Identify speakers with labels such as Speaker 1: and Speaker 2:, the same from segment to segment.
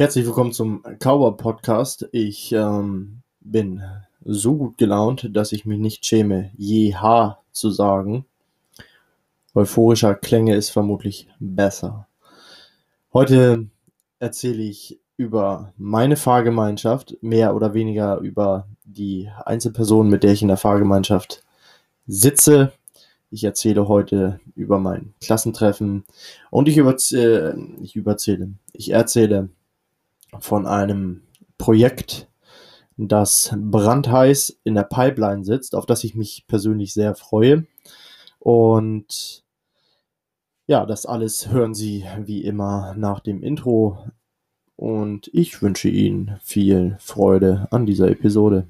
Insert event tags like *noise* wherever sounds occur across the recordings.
Speaker 1: Herzlich willkommen zum Cowboy Podcast. Ich ähm, bin so gut gelaunt, dass ich mich nicht schäme, JH zu sagen. Euphorischer Klänge ist vermutlich besser. Heute erzähle ich über meine Fahrgemeinschaft, mehr oder weniger über die Einzelperson, mit der ich in der Fahrgemeinschaft sitze. Ich erzähle heute über mein Klassentreffen und ich, überzähle, äh, ich überzähle, ich erzähle von einem Projekt, das brandheiß in der Pipeline sitzt, auf das ich mich persönlich sehr freue. Und ja, das alles hören Sie wie immer nach dem Intro. Und ich wünsche Ihnen viel Freude an dieser Episode.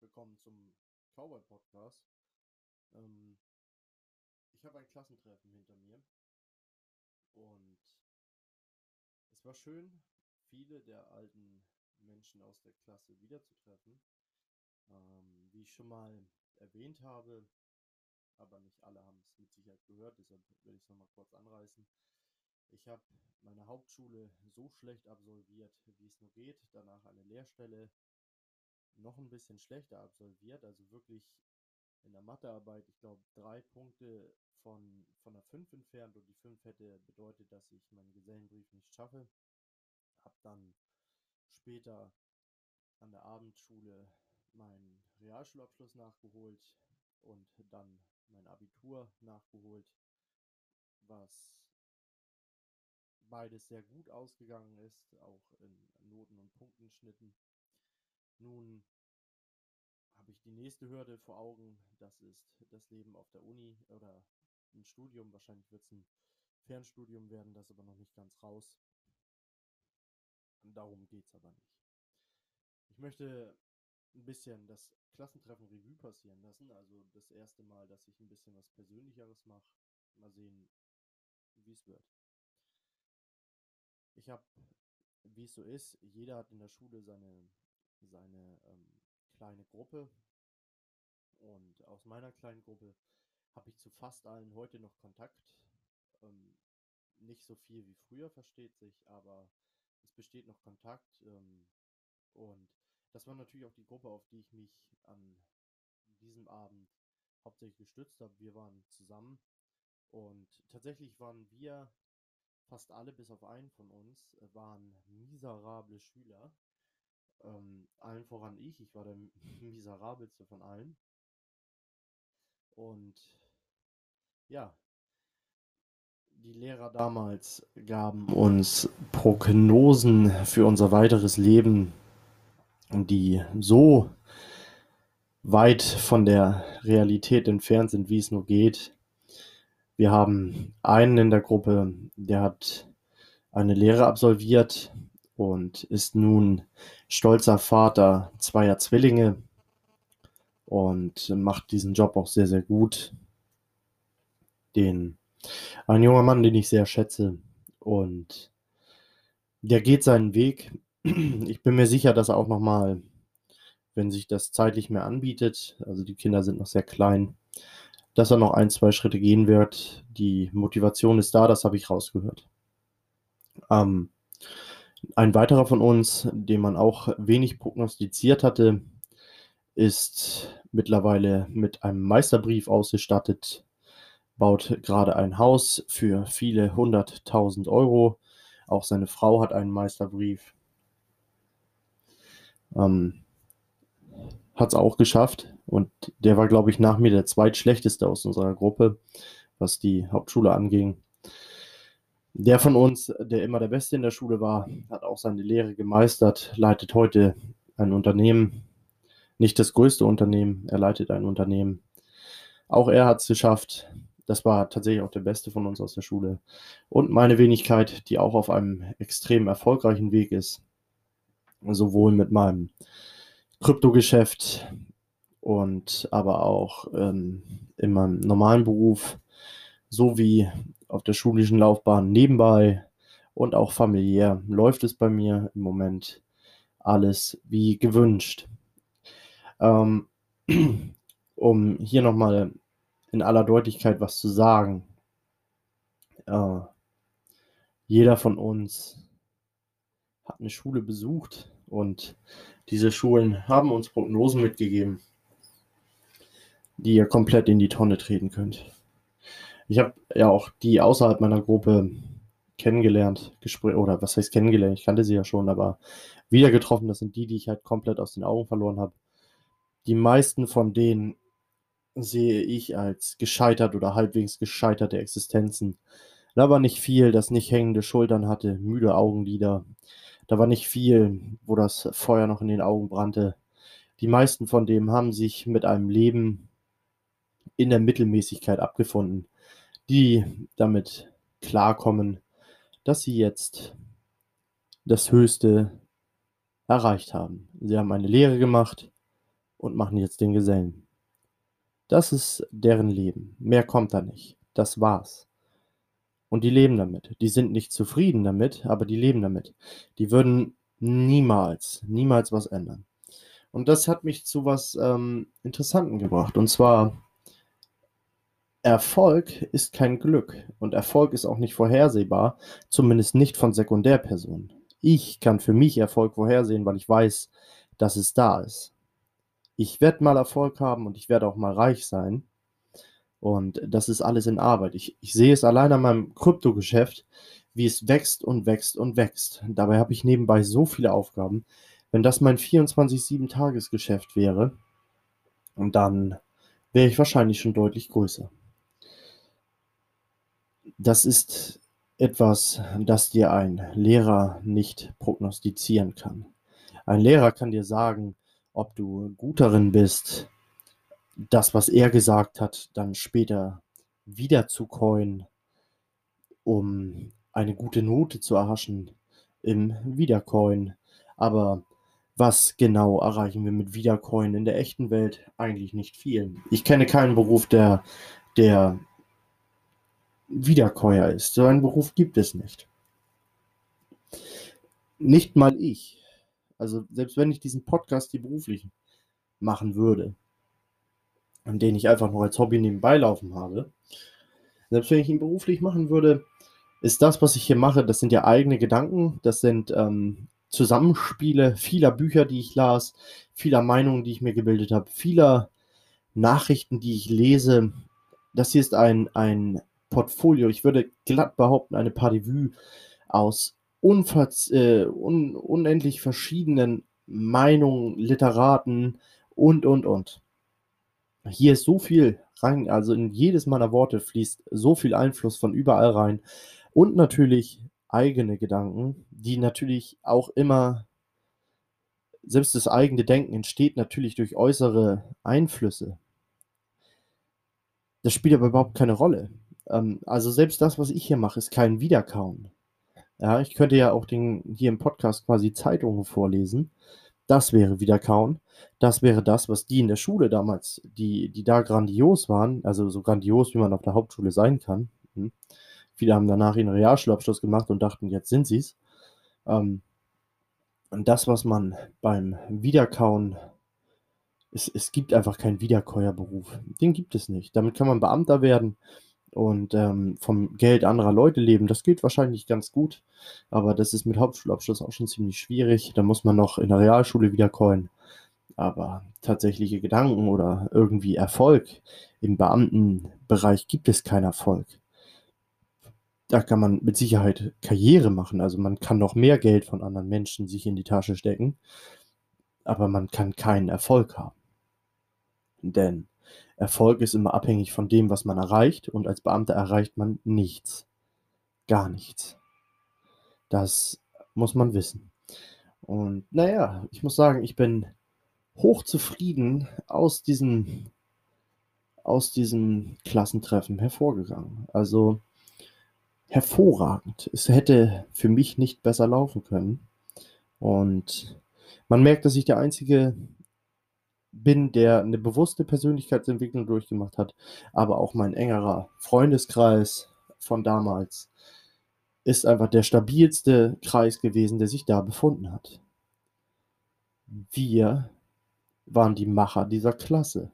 Speaker 1: Willkommen zum Cowboy Podcast. Ähm, ich habe ein Klassentreffen hinter mir und es war schön, viele der alten Menschen aus der Klasse wiederzutreffen. Ähm, wie ich schon mal erwähnt habe, aber nicht alle haben es mit Sicherheit gehört, deshalb werde ich es nochmal kurz anreißen. Ich habe meine Hauptschule so schlecht absolviert, wie es nur geht, danach eine Lehrstelle noch ein bisschen schlechter absolviert, also wirklich in der Mathearbeit, ich glaube, drei Punkte von, von der 5 entfernt und die 5 hätte bedeutet, dass ich meinen Gesellenbrief nicht schaffe. Hab dann später an der Abendschule meinen Realschulabschluss nachgeholt und dann mein Abitur nachgeholt, was beides sehr gut ausgegangen ist, auch in Noten und Punktenschnitten. Nun habe ich die nächste Hürde vor Augen. Das ist das Leben auf der Uni oder ein Studium. Wahrscheinlich wird es ein Fernstudium werden, das aber noch nicht ganz raus. Darum geht es aber nicht. Ich möchte ein bisschen das Klassentreffen Revue passieren lassen. Also das erste Mal, dass ich ein bisschen was Persönlicheres mache. Mal sehen, wie es wird. Ich habe, wie es so ist, jeder hat in der Schule seine seine ähm, kleine Gruppe. Und aus meiner kleinen Gruppe habe ich zu fast allen heute noch Kontakt. Ähm, nicht so viel wie früher, versteht sich, aber es besteht noch Kontakt. Ähm, und das war natürlich auch die Gruppe, auf die ich mich an diesem Abend hauptsächlich gestützt habe. Wir waren zusammen und tatsächlich waren wir fast alle, bis auf einen von uns, äh, waren miserable Schüler. Ähm, allen voran ich. Ich war der *laughs* miserabelste von allen. Und ja, die Lehrer damals gaben uns Prognosen für unser weiteres Leben, die so weit von der Realität entfernt sind, wie es nur geht. Wir haben einen in der Gruppe, der hat eine Lehre absolviert und ist nun stolzer Vater zweier Zwillinge und macht diesen Job auch sehr, sehr gut. Den, ein junger Mann, den ich sehr schätze und der geht seinen Weg. Ich bin mir sicher, dass er auch nochmal, wenn sich das zeitlich mehr anbietet, also die Kinder sind noch sehr klein, dass er noch ein, zwei Schritte gehen wird. Die Motivation ist da, das habe ich rausgehört. Ähm, ein weiterer von uns, den man auch wenig prognostiziert hatte, ist mittlerweile mit einem Meisterbrief ausgestattet, baut gerade ein Haus für viele hunderttausend Euro. Auch seine Frau hat einen Meisterbrief. Ähm, hat es auch geschafft und der war, glaube ich, nach mir der zweitschlechteste aus unserer Gruppe, was die Hauptschule anging. Der von uns, der immer der Beste in der Schule war, hat auch seine Lehre gemeistert, leitet heute ein Unternehmen, nicht das größte Unternehmen, er leitet ein Unternehmen. Auch er hat es geschafft. Das war tatsächlich auch der Beste von uns aus der Schule. Und meine Wenigkeit, die auch auf einem extrem erfolgreichen Weg ist, sowohl mit meinem Kryptogeschäft und aber auch ähm, in meinem normalen Beruf sowie auf der schulischen Laufbahn nebenbei und auch familiär läuft es bei mir im Moment alles wie gewünscht. Ähm, *clears throat* um hier nochmal in aller Deutlichkeit was zu sagen. Äh, jeder von uns hat eine Schule besucht und diese Schulen haben uns Prognosen mitgegeben, die ihr komplett in die Tonne treten könnt. Ich habe ja auch die außerhalb meiner Gruppe kennengelernt, oder was heißt kennengelernt, ich kannte sie ja schon, aber wieder getroffen, das sind die, die ich halt komplett aus den Augen verloren habe. Die meisten von denen sehe ich als gescheitert oder halbwegs gescheiterte Existenzen. Da war nicht viel, das nicht hängende Schultern hatte, müde Augenlider. Da war nicht viel, wo das Feuer noch in den Augen brannte. Die meisten von dem haben sich mit einem Leben in der Mittelmäßigkeit abgefunden, die damit klarkommen, dass sie jetzt das Höchste erreicht haben. Sie haben eine Lehre gemacht und machen jetzt den Gesellen. Das ist deren Leben. Mehr kommt da nicht. Das war's. Und die leben damit. Die sind nicht zufrieden damit, aber die leben damit. Die würden niemals, niemals was ändern. Und das hat mich zu was ähm, Interessanten gebracht. Und zwar, Erfolg ist kein Glück. Und Erfolg ist auch nicht vorhersehbar, zumindest nicht von Sekundärpersonen. Ich kann für mich Erfolg vorhersehen, weil ich weiß, dass es da ist. Ich werde mal Erfolg haben und ich werde auch mal reich sein. Und das ist alles in Arbeit. Ich, ich sehe es allein an meinem Kryptogeschäft, wie es wächst und wächst und wächst. Dabei habe ich nebenbei so viele Aufgaben. Wenn das mein 24-7-Tagesgeschäft wäre, dann wäre ich wahrscheinlich schon deutlich größer. Das ist etwas, das dir ein Lehrer nicht prognostizieren kann. Ein Lehrer kann dir sagen, ob du gut darin bist, das, was er gesagt hat, dann später wieder um eine gute Note zu erhaschen im Wiedercoin. Aber was genau erreichen wir mit Wiedercoin in der echten Welt? Eigentlich nicht viel. Ich kenne keinen Beruf, der, der Wiederkäuer ist. So einen Beruf gibt es nicht. Nicht mal ich. Also selbst wenn ich diesen Podcast hier beruflich machen würde, den ich einfach nur als Hobby nebenbei laufen habe. Selbst wenn ich ihn beruflich machen würde, ist das, was ich hier mache, das sind ja eigene Gedanken, das sind ähm, Zusammenspiele vieler Bücher, die ich las, vieler Meinungen, die ich mir gebildet habe, vieler Nachrichten, die ich lese. Das hier ist ein, ein Portfolio, ich würde glatt behaupten, eine Partivue aus äh, un unendlich verschiedenen Meinungen, Literaten und, und, und. Hier ist so viel rein, also in jedes meiner Worte fließt so viel Einfluss von überall rein. Und natürlich eigene Gedanken, die natürlich auch immer, selbst das eigene Denken entsteht natürlich durch äußere Einflüsse. Das spielt aber überhaupt keine Rolle. Ähm, also selbst das, was ich hier mache, ist kein Wiederkauen. Ja, ich könnte ja auch den, hier im Podcast quasi Zeitungen vorlesen. Das wäre Wiederkauen. Das wäre das, was die in der Schule damals, die, die da grandios waren, also so grandios, wie man auf der Hauptschule sein kann. Hm. Viele haben danach ihren Realschulabschluss gemacht und dachten, jetzt sind sie es. Ähm, und das, was man beim Wiederkauen, es, es gibt einfach keinen Wiederkäuerberuf. Den gibt es nicht. Damit kann man Beamter werden und ähm, vom Geld anderer Leute leben. Das geht wahrscheinlich ganz gut, aber das ist mit Hauptschulabschluss auch schon ziemlich schwierig. Da muss man noch in der Realschule wiedercoin. Aber tatsächliche Gedanken oder irgendwie Erfolg im Beamtenbereich gibt es keinen Erfolg. Da kann man mit Sicherheit Karriere machen. Also man kann noch mehr Geld von anderen Menschen sich in die Tasche stecken, aber man kann keinen Erfolg haben. Denn Erfolg ist immer abhängig von dem, was man erreicht und als Beamter erreicht man nichts. Gar nichts. Das muss man wissen. Und naja, ich muss sagen, ich bin hochzufrieden aus diesem, aus diesem Klassentreffen hervorgegangen. Also hervorragend. Es hätte für mich nicht besser laufen können. Und man merkt, dass ich der Einzige bin, der eine bewusste Persönlichkeitsentwicklung durchgemacht hat, aber auch mein engerer Freundeskreis von damals ist einfach der stabilste Kreis gewesen, der sich da befunden hat. Wir waren die Macher dieser Klasse.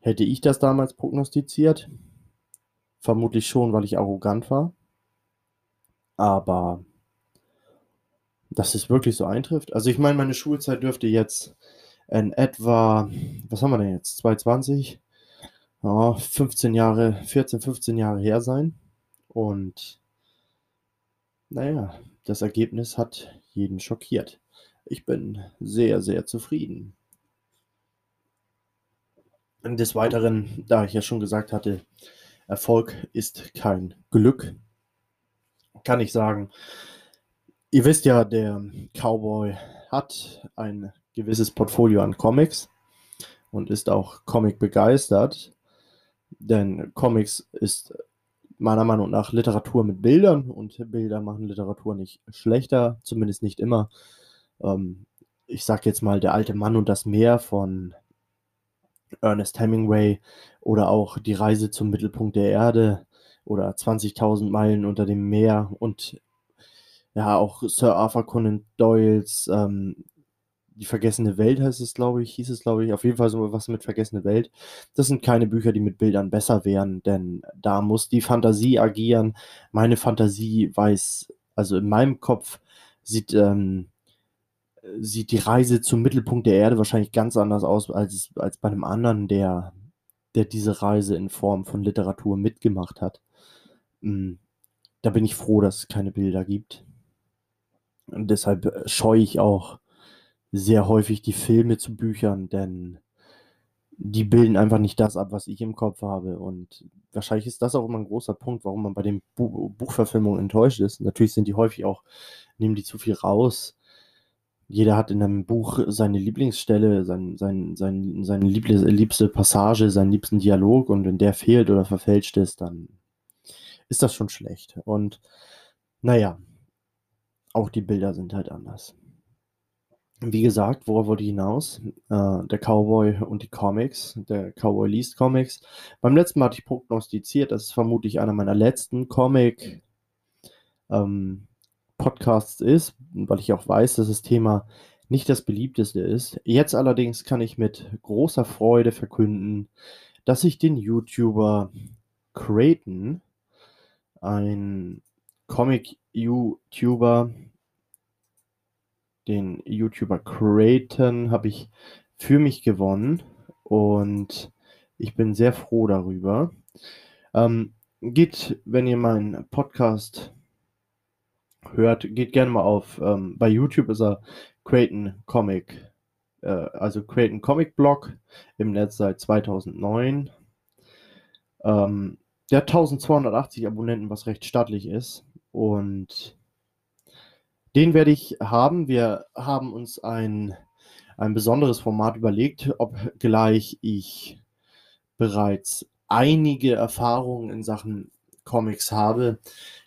Speaker 1: Hätte ich das damals prognostiziert? Vermutlich schon, weil ich arrogant war. Aber dass es wirklich so eintrifft. Also ich meine, meine Schulzeit dürfte jetzt in etwa, was haben wir denn jetzt, 2020? Ja, 15 Jahre, 14, 15 Jahre her sein. Und naja, das Ergebnis hat jeden schockiert. Ich bin sehr, sehr zufrieden. Des Weiteren, da ich ja schon gesagt hatte, Erfolg ist kein Glück, kann ich sagen, ihr wisst ja, der Cowboy hat ein gewisses Portfolio an Comics und ist auch Comic begeistert, denn Comics ist meiner Meinung nach Literatur mit Bildern und Bilder machen Literatur nicht schlechter, zumindest nicht immer. Ähm, ich sag jetzt mal Der alte Mann und das Meer von Ernest Hemingway oder auch Die Reise zum Mittelpunkt der Erde oder 20.000 Meilen unter dem Meer und ja, auch Sir Arthur Conan Doyles ähm, Die vergessene Welt heißt es, glaube ich, hieß es, glaube ich, auf jeden Fall so was mit vergessene Welt. Das sind keine Bücher, die mit Bildern besser wären, denn da muss die Fantasie agieren. Meine Fantasie weiß, also in meinem Kopf sieht ähm, sieht die Reise zum Mittelpunkt der Erde wahrscheinlich ganz anders aus als, als bei einem anderen, der, der diese Reise in Form von Literatur mitgemacht hat. Hm, da bin ich froh, dass es keine Bilder gibt. Und deshalb scheue ich auch sehr häufig die Filme zu Büchern, denn die bilden einfach nicht das ab, was ich im Kopf habe. Und wahrscheinlich ist das auch immer ein großer Punkt, warum man bei den Bu Buchverfilmungen enttäuscht ist. Natürlich sind die häufig auch, nehmen die zu viel raus jeder hat in einem Buch seine Lieblingsstelle, sein, sein, sein, seine liebste Passage, seinen liebsten Dialog und wenn der fehlt oder verfälscht ist, dann ist das schon schlecht. Und naja, auch die Bilder sind halt anders. Wie gesagt, worauf wollte ich hinaus? Äh, der Cowboy und die Comics. Der Cowboy liest Comics. Beim letzten Mal hatte ich prognostiziert, das ist vermutlich einer meiner letzten Comic- ähm, Podcasts ist, weil ich auch weiß, dass das Thema nicht das beliebteste ist. Jetzt allerdings kann ich mit großer Freude verkünden, dass ich den YouTuber Creighton, ein Comic-YouTuber, den YouTuber Creighton habe ich für mich gewonnen und ich bin sehr froh darüber. Ähm, geht, wenn ihr meinen Podcast hört, geht gerne mal auf. Ähm, bei YouTube ist er Creighton Comic, äh, also Creighton Comic Blog im Netz seit 2009. Ähm, der hat 1280 Abonnenten, was recht stattlich ist. Und den werde ich haben. Wir haben uns ein, ein besonderes Format überlegt, obgleich ich bereits einige Erfahrungen in Sachen Comics habe,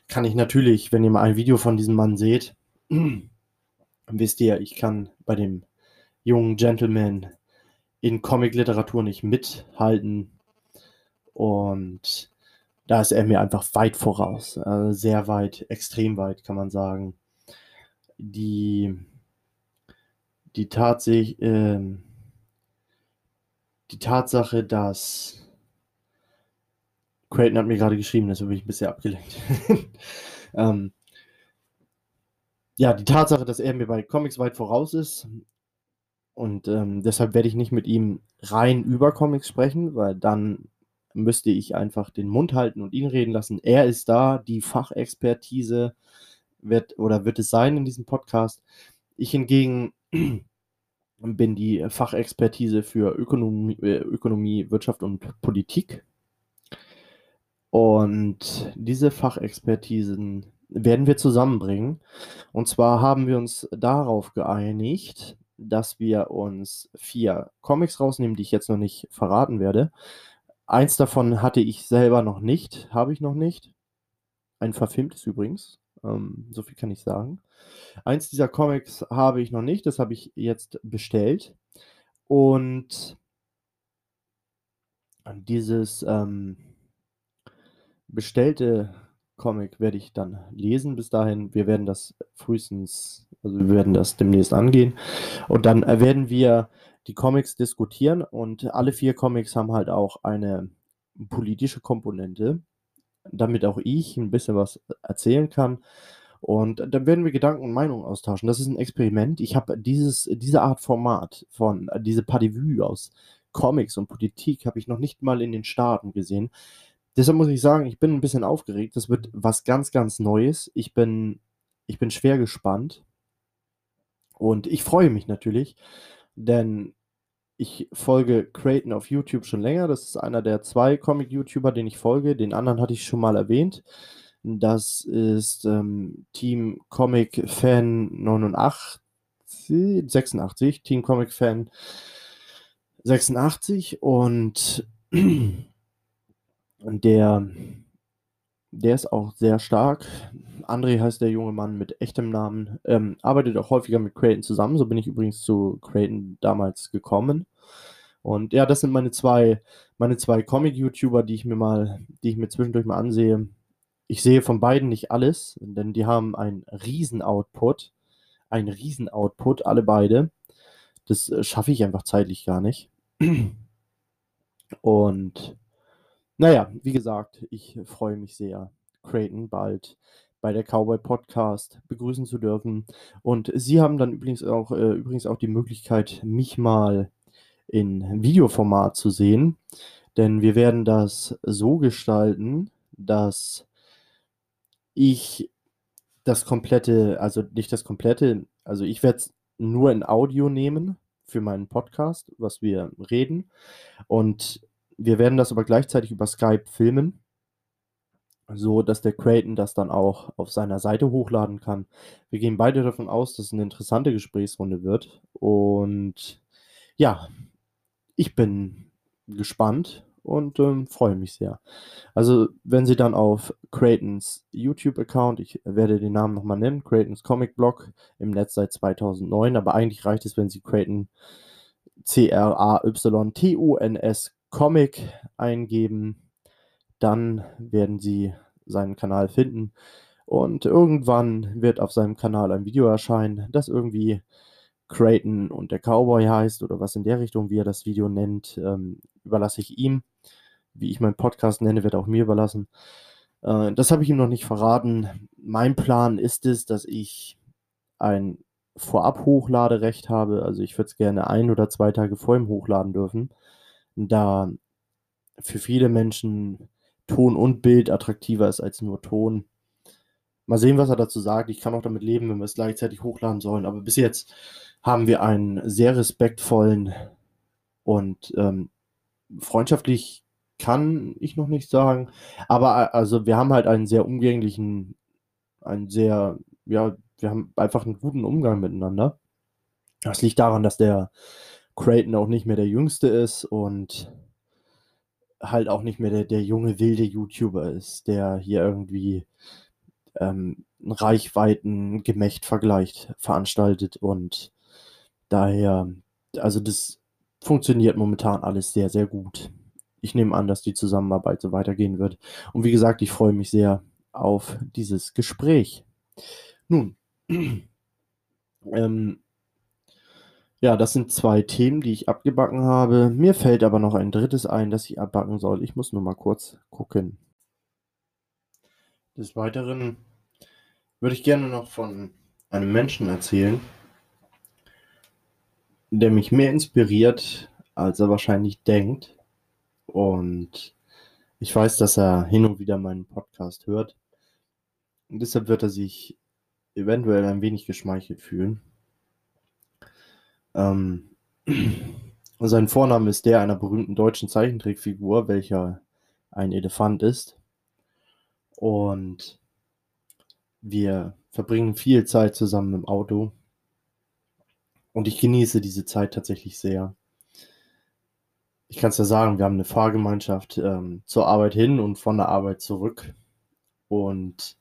Speaker 1: kann ich natürlich, wenn ihr mal ein Video von diesem Mann seht, *clears throat* wisst ihr, ich kann bei dem jungen Gentleman in Comic-Literatur nicht mithalten. Und da ist er mir einfach weit voraus. Also sehr weit, extrem weit, kann man sagen. Die, die, Tatsäch, äh, die Tatsache, dass Creighton hat mir gerade geschrieben, deshalb bin ich ein bisschen abgelenkt. *laughs* ähm, ja, die Tatsache, dass er mir bei Comics weit voraus ist und ähm, deshalb werde ich nicht mit ihm rein über Comics sprechen, weil dann müsste ich einfach den Mund halten und ihn reden lassen. Er ist da, die Fachexpertise wird oder wird es sein in diesem Podcast. Ich hingegen *clears throat* bin die Fachexpertise für Ökonomie, äh, Ökonomie Wirtschaft und Politik und diese Fachexpertisen werden wir zusammenbringen. Und zwar haben wir uns darauf geeinigt, dass wir uns vier Comics rausnehmen, die ich jetzt noch nicht verraten werde. Eins davon hatte ich selber noch nicht, habe ich noch nicht. Ein verfilmtes übrigens, ähm, so viel kann ich sagen. Eins dieser Comics habe ich noch nicht, das habe ich jetzt bestellt. Und dieses ähm, bestellte Comic werde ich dann lesen bis dahin. Wir werden das frühestens, also wir werden das demnächst angehen. Und dann äh, werden wir die Comics diskutieren und alle vier Comics haben halt auch eine politische Komponente, damit auch ich ein bisschen was erzählen kann. Und dann werden wir Gedanken und Meinungen austauschen. Das ist ein Experiment. Ich habe dieses, diese Art Format von, äh, diese Pas de Vue aus Comics und Politik habe ich noch nicht mal in den Staaten gesehen. Deshalb muss ich sagen, ich bin ein bisschen aufgeregt. Das wird was ganz, ganz Neues. Ich bin, ich bin schwer gespannt. Und ich freue mich natürlich, denn ich folge Creighton auf YouTube schon länger. Das ist einer der zwei Comic-YouTuber, den ich folge. Den anderen hatte ich schon mal erwähnt. Das ist ähm, Team Comic Fan 89, 86, Team Comic Fan 86 und *clears throat* der, der ist auch sehr stark. André heißt der junge Mann mit echtem Namen, ähm, arbeitet auch häufiger mit Creighton zusammen. So bin ich übrigens zu Creighton damals gekommen. Und ja, das sind meine zwei, meine zwei Comic-YouTuber, die ich mir mal, die ich mir zwischendurch mal ansehe. Ich sehe von beiden nicht alles, denn die haben einen Riesen-Output. Einen Riesen-Output, alle beide. Das äh, schaffe ich einfach zeitlich gar nicht. *clears throat* Und naja, wie gesagt, ich freue mich sehr, Creighton bald bei der Cowboy Podcast begrüßen zu dürfen. Und Sie haben dann übrigens auch, äh, übrigens auch die Möglichkeit, mich mal in Videoformat zu sehen. Denn wir werden das so gestalten, dass ich das komplette, also nicht das komplette, also ich werde es nur in Audio nehmen für meinen Podcast, was wir reden. Und wir werden das aber gleichzeitig über Skype filmen, so dass der Creighton das dann auch auf seiner Seite hochladen kann. Wir gehen beide davon aus, dass es eine interessante Gesprächsrunde wird. Und ja, ich bin gespannt und ähm, freue mich sehr. Also, wenn Sie dann auf Creightons YouTube-Account, ich werde den Namen nochmal nennen, Creightons Comic Blog im Netz seit 2009, aber eigentlich reicht es, wenn Sie Creighton C-R-A-Y-T-O-N-S Comic eingeben, dann werden Sie seinen Kanal finden und irgendwann wird auf seinem Kanal ein Video erscheinen, das irgendwie Creighton und der Cowboy heißt oder was in der Richtung, wie er das Video nennt, ähm, überlasse ich ihm wie ich meinen Podcast nenne, wird auch mir überlassen. Äh, das habe ich ihm noch nicht verraten. Mein Plan ist es, dass ich ein Vorab-Hochladerecht habe. Also ich würde es gerne ein oder zwei Tage vor ihm hochladen dürfen, da für viele Menschen Ton und Bild attraktiver ist als nur Ton. Mal sehen, was er dazu sagt. Ich kann auch damit leben, wenn wir es gleichzeitig hochladen sollen. Aber bis jetzt haben wir einen sehr respektvollen und ähm, freundschaftlich kann ich noch nicht sagen. Aber also wir haben halt einen sehr umgänglichen, einen sehr, ja, wir haben einfach einen guten Umgang miteinander. Das liegt daran, dass der Creighton auch nicht mehr der Jüngste ist und halt auch nicht mehr der, der junge wilde YouTuber ist, der hier irgendwie ähm, Reichweiten-Gemächt vergleicht, veranstaltet und daher, also das funktioniert momentan alles sehr, sehr gut ich nehme an, dass die Zusammenarbeit so weitergehen wird. Und wie gesagt, ich freue mich sehr auf dieses Gespräch. Nun, *clears throat* ähm, ja, das sind zwei Themen, die ich abgebacken habe. Mir fällt aber noch ein drittes ein, das ich abbacken soll. Ich muss nur mal kurz gucken. Des Weiteren würde ich gerne noch von einem Menschen erzählen, der mich mehr inspiriert, als er wahrscheinlich denkt. Und ich weiß, dass er hin und wieder meinen Podcast hört. Und deshalb wird er sich eventuell ein wenig geschmeichelt fühlen. Ähm, *clears throat* sein Vorname ist der einer berühmten deutschen Zeichentrickfigur, welcher ein Elefant ist. Und wir verbringen viel Zeit zusammen im Auto. Und ich genieße diese Zeit tatsächlich sehr ich kann es ja sagen, wir haben eine Fahrgemeinschaft ähm, zur Arbeit hin und von der Arbeit zurück. Und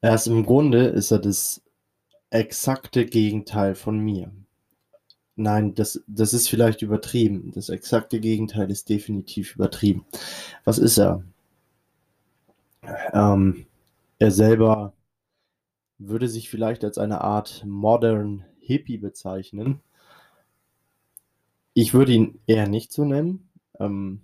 Speaker 1: erst im Grunde ist er das exakte Gegenteil von mir. Nein, das, das ist vielleicht übertrieben. Das exakte Gegenteil ist definitiv übertrieben. Was ist er? Ähm, er selber würde sich vielleicht als eine Art Modern Hippie bezeichnen. Ich würde ihn eher nicht so nennen. Ähm,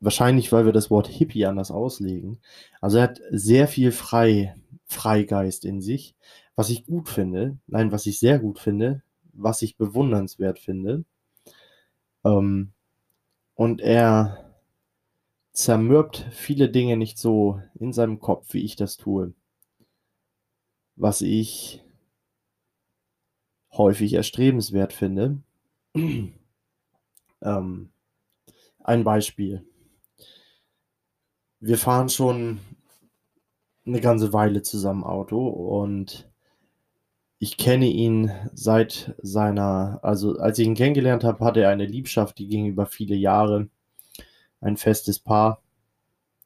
Speaker 1: wahrscheinlich, weil wir das Wort Hippie anders auslegen. Also er hat sehr viel Frei, Freigeist in sich, was ich gut finde. Nein, was ich sehr gut finde, was ich bewundernswert finde. Ähm, und er zermürbt viele Dinge nicht so in seinem Kopf, wie ich das tue. Was ich häufig erstrebenswert finde. *clears throat* ähm, ein Beispiel. Wir fahren schon eine ganze Weile zusammen Auto und ich kenne ihn seit seiner, also als ich ihn kennengelernt habe, hatte er eine Liebschaft, die ging über viele Jahre, ein festes Paar.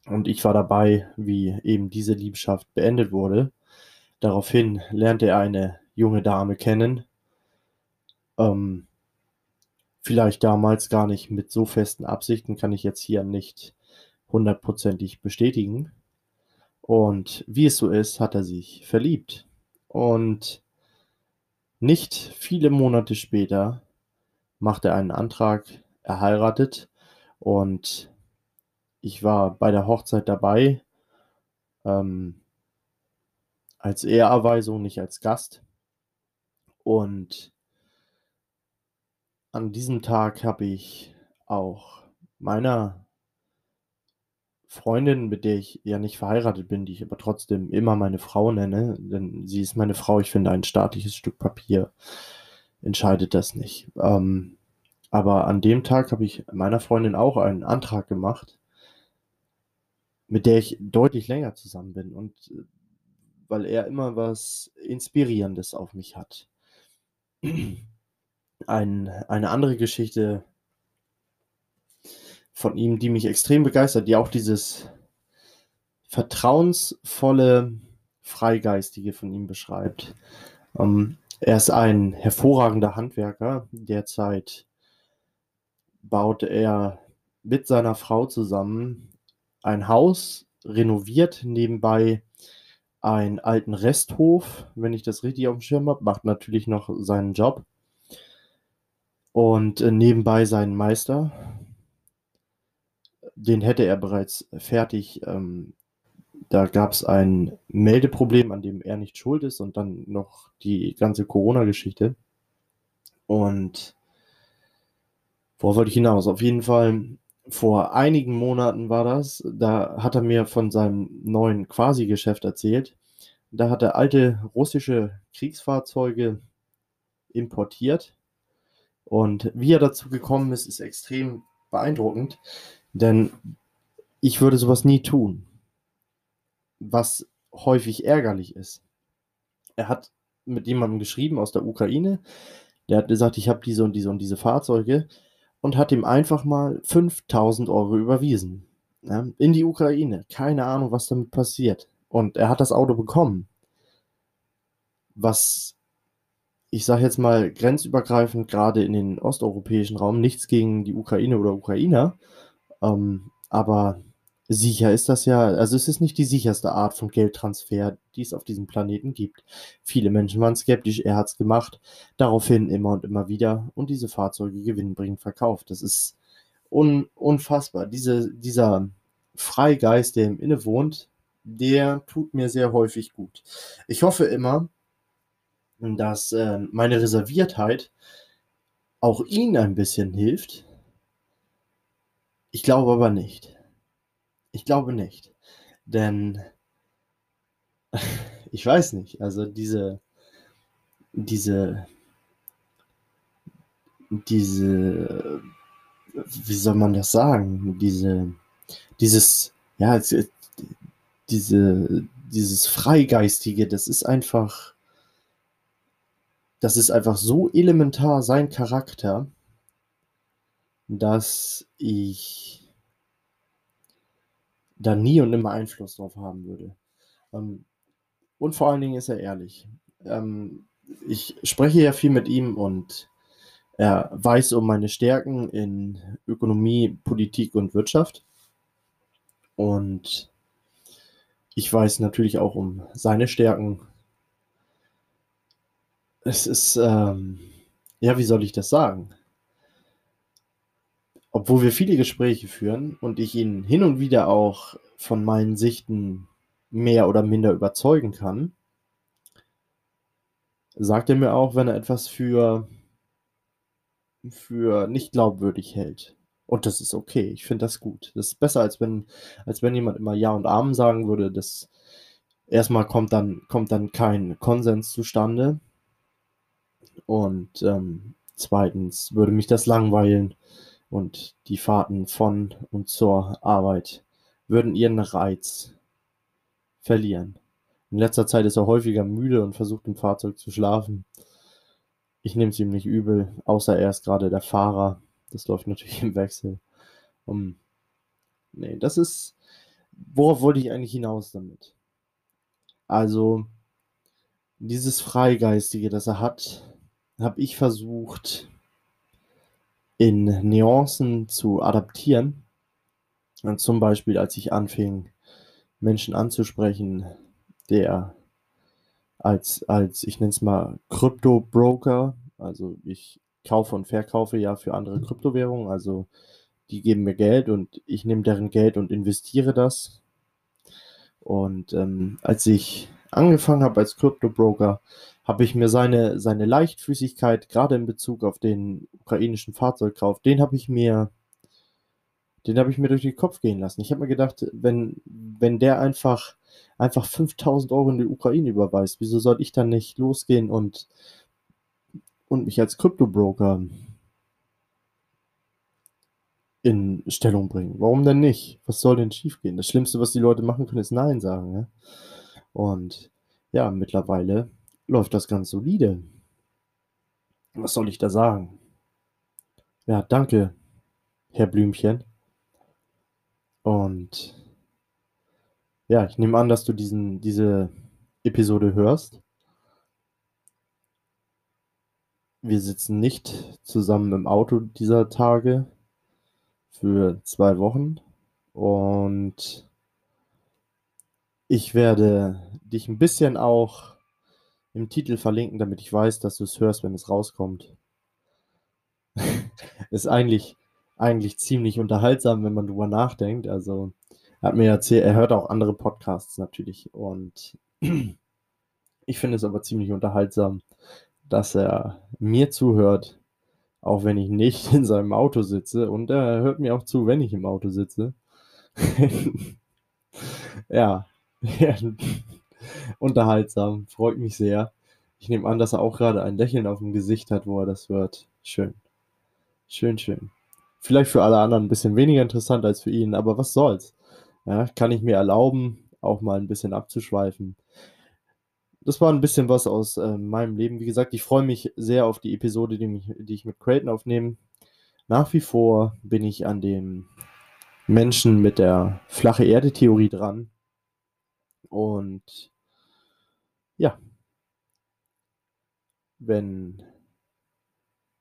Speaker 1: Und ich war dabei, wie eben diese Liebschaft beendet wurde. Daraufhin lernte er eine junge Dame kennen. Ähm, vielleicht damals gar nicht mit so festen Absichten, kann ich jetzt hier nicht hundertprozentig bestätigen. Und wie es so ist, hat er sich verliebt. Und nicht viele Monate später macht er einen Antrag, er heiratet und ich war bei der Hochzeit dabei, ähm, als Ehrerweisung, nicht als Gast. Und an diesem Tag habe ich auch meiner Freundin, mit der ich ja nicht verheiratet bin, die ich aber trotzdem immer meine Frau nenne, denn sie ist meine Frau. Ich finde, ein staatliches Stück Papier entscheidet das nicht. Ähm, aber an dem Tag habe ich meiner Freundin auch einen Antrag gemacht, mit der ich deutlich länger zusammen bin und äh, weil er immer was Inspirierendes auf mich hat. Ein, eine andere Geschichte von ihm, die mich extrem begeistert, die auch dieses vertrauensvolle, freigeistige von ihm beschreibt. Ähm, er ist ein hervorragender Handwerker. Derzeit baut er mit seiner Frau zusammen ein Haus, renoviert nebenbei einen alten Resthof, wenn ich das richtig auf dem Schirm habe, macht natürlich noch seinen Job und äh, nebenbei seinen Meister, den hätte er bereits fertig. Ähm, da gab es ein Meldeproblem, an dem er nicht schuld ist und dann noch die ganze Corona-Geschichte. Und wo wollte ich hinaus? Auf jeden Fall, vor einigen Monaten war das, da hat er mir von seinem neuen Quasi-Geschäft erzählt. Da hat er alte russische Kriegsfahrzeuge importiert. Und wie er dazu gekommen ist, ist extrem beeindruckend. Denn ich würde sowas nie tun, was häufig ärgerlich ist. Er hat mit jemandem geschrieben aus der Ukraine, der hat gesagt, ich habe diese und diese und diese Fahrzeuge und hat ihm einfach mal 5000 Euro überwiesen. Ja, in die Ukraine. Keine Ahnung, was damit passiert. Und er hat das Auto bekommen. Was ich sage jetzt mal grenzübergreifend, gerade in den osteuropäischen Raum, nichts gegen die Ukraine oder Ukrainer, ähm, aber sicher ist das ja, also es ist nicht die sicherste Art von Geldtransfer, die es auf diesem Planeten gibt. Viele Menschen waren skeptisch, er hat es gemacht, daraufhin immer und immer wieder und diese Fahrzeuge gewinnbringend verkauft. Das ist un unfassbar. Diese, dieser Freigeist, der im Inne wohnt, der tut mir sehr häufig gut. Ich hoffe immer, dass äh, meine Reserviertheit auch ihnen ein bisschen hilft, ich glaube aber nicht. Ich glaube nicht. Denn *laughs* ich weiß nicht, also diese, diese, diese, wie soll man das sagen? Diese, dieses, ja, diese, dieses Freigeistige, das ist einfach, das ist einfach so elementar sein Charakter, dass ich da nie und nimmer Einfluss drauf haben würde. Ähm, und vor allen Dingen ist er ehrlich. Ähm, ich spreche ja viel mit ihm und er weiß um meine Stärken in Ökonomie, Politik und Wirtschaft. Und ich weiß natürlich auch um seine Stärken. Es ist, ähm, ja, wie soll ich das sagen? Obwohl wir viele Gespräche führen und ich ihn hin und wieder auch von meinen Sichten mehr oder minder überzeugen kann, sagt er mir auch, wenn er etwas für für nicht glaubwürdig hält. Und das ist okay. Ich finde das gut. Das ist besser, als wenn als wenn jemand immer Ja und Amen sagen würde. Das erstmal kommt dann kommt dann kein Konsens zustande. Und, ähm, 2. würde mich das langweilen und die Fahrten von und zur Arbeit würden ihren Reiz verlieren. In letzter Zeit ist er häufiger müde und versucht im Fahrzeug zu schlafen. Ich nehme es ihm nicht übel, außer er ist gerade der Fahrer. Das läuft natürlich im Wechsel. Um, ne, das ist worauf wollte ich eigentlich hinaus damit? Also dieses Freigeistige, das er hat, habe ich versucht in Nuancen zu adaptieren. Und zum Beispiel, als ich anfing, Menschen anzusprechen, der als als, ich nenne es mal Krypto-Broker, also ich kaufe und verkaufe ja für andere Kryptowährungen, also die geben mir Geld und ich nehme deren Geld und investiere das. Und, ähm, als ich angefangen habe als Krypto-Broker, habe ich mir seine seine Leichtfüßigkeit, gerade in Bezug auf den ukrainischen Fahrzeugkauf, den habe ich mir den habe ich mir durch den Kopf gehen lassen. Ich habe mir gedacht, wenn wenn der einfach einfach 5.000 Euro in die Ukraine überweist, wieso soll ich dann nicht losgehen und und mich als Krypto-Broker in Stellung bringen? Warum denn nicht? Was soll denn schiefgehen? Das Schlimmste, was die Leute machen können, ist nein sagen, ne? Und ja, mittlerweile läuft das ganz solide. Was soll ich da sagen? Ja, danke, Herr Blümchen. Und ja, ich nehme an, dass du diesen diese Episode hörst. Wir sitzen nicht zusammen im Auto dieser Tage für 2 Wochen und ich werde dich 'n bisschen auch im Titel verlinken, damit ich weiß, dass du's hörst, wenn es rauskommt. *laughs* Ist eigentlich eigentlich ziemlich unterhaltsam, wenn man drüber nachdenkt. Also, er hat mir erzählt er hört auch andere Podcasts natürlich und *clears throat* ich finde es aber ziemlich unterhaltsam, dass er mir zuhört, auch wenn ich nicht *laughs* in seinem Auto sitze und er hört mir auch zu, wenn ich im Auto sitze. *laughs* Ja, unterhaltsam, freut mich sehr. Ich nehme an, dass er auch grade ein Lächeln aufm Gesicht hat, wo er das hört. Schön. Schön, schön. Vielleicht für alle anderen 'n bisschen weniger interessant als für ihn, aber was soll's? Ja, kann ich mir erlauben, auch mal 'n bisschen abzuschweifen. Das war 'n bisschen was aus, äh, meinem Leben. Wie gesagt, ich freue mich sehr auf die Episode, die mich die ich mit Creighton aufnehme. Nach wie vor bin ich an dem Menschen mit der Flache-Erde-Theorie dran. Und ja. Wenn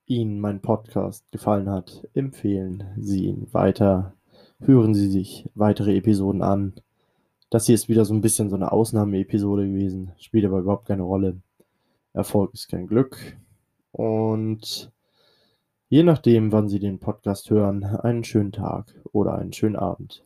Speaker 1: Ihnen mein Podcast gefallen hat, empfehlen Sie ihn weiter. Hören Sie sich weitere Episoden an. Das hier ist wieder so 'n bisschen so 'ne Ausnahmeepisode gewesen, spielt aber überhaupt keine Rolle. Erfolg ist kein Glück. Und je nachdem, wann Sie den Podcast hören, einen schönen Tag oder einen schönen Abend.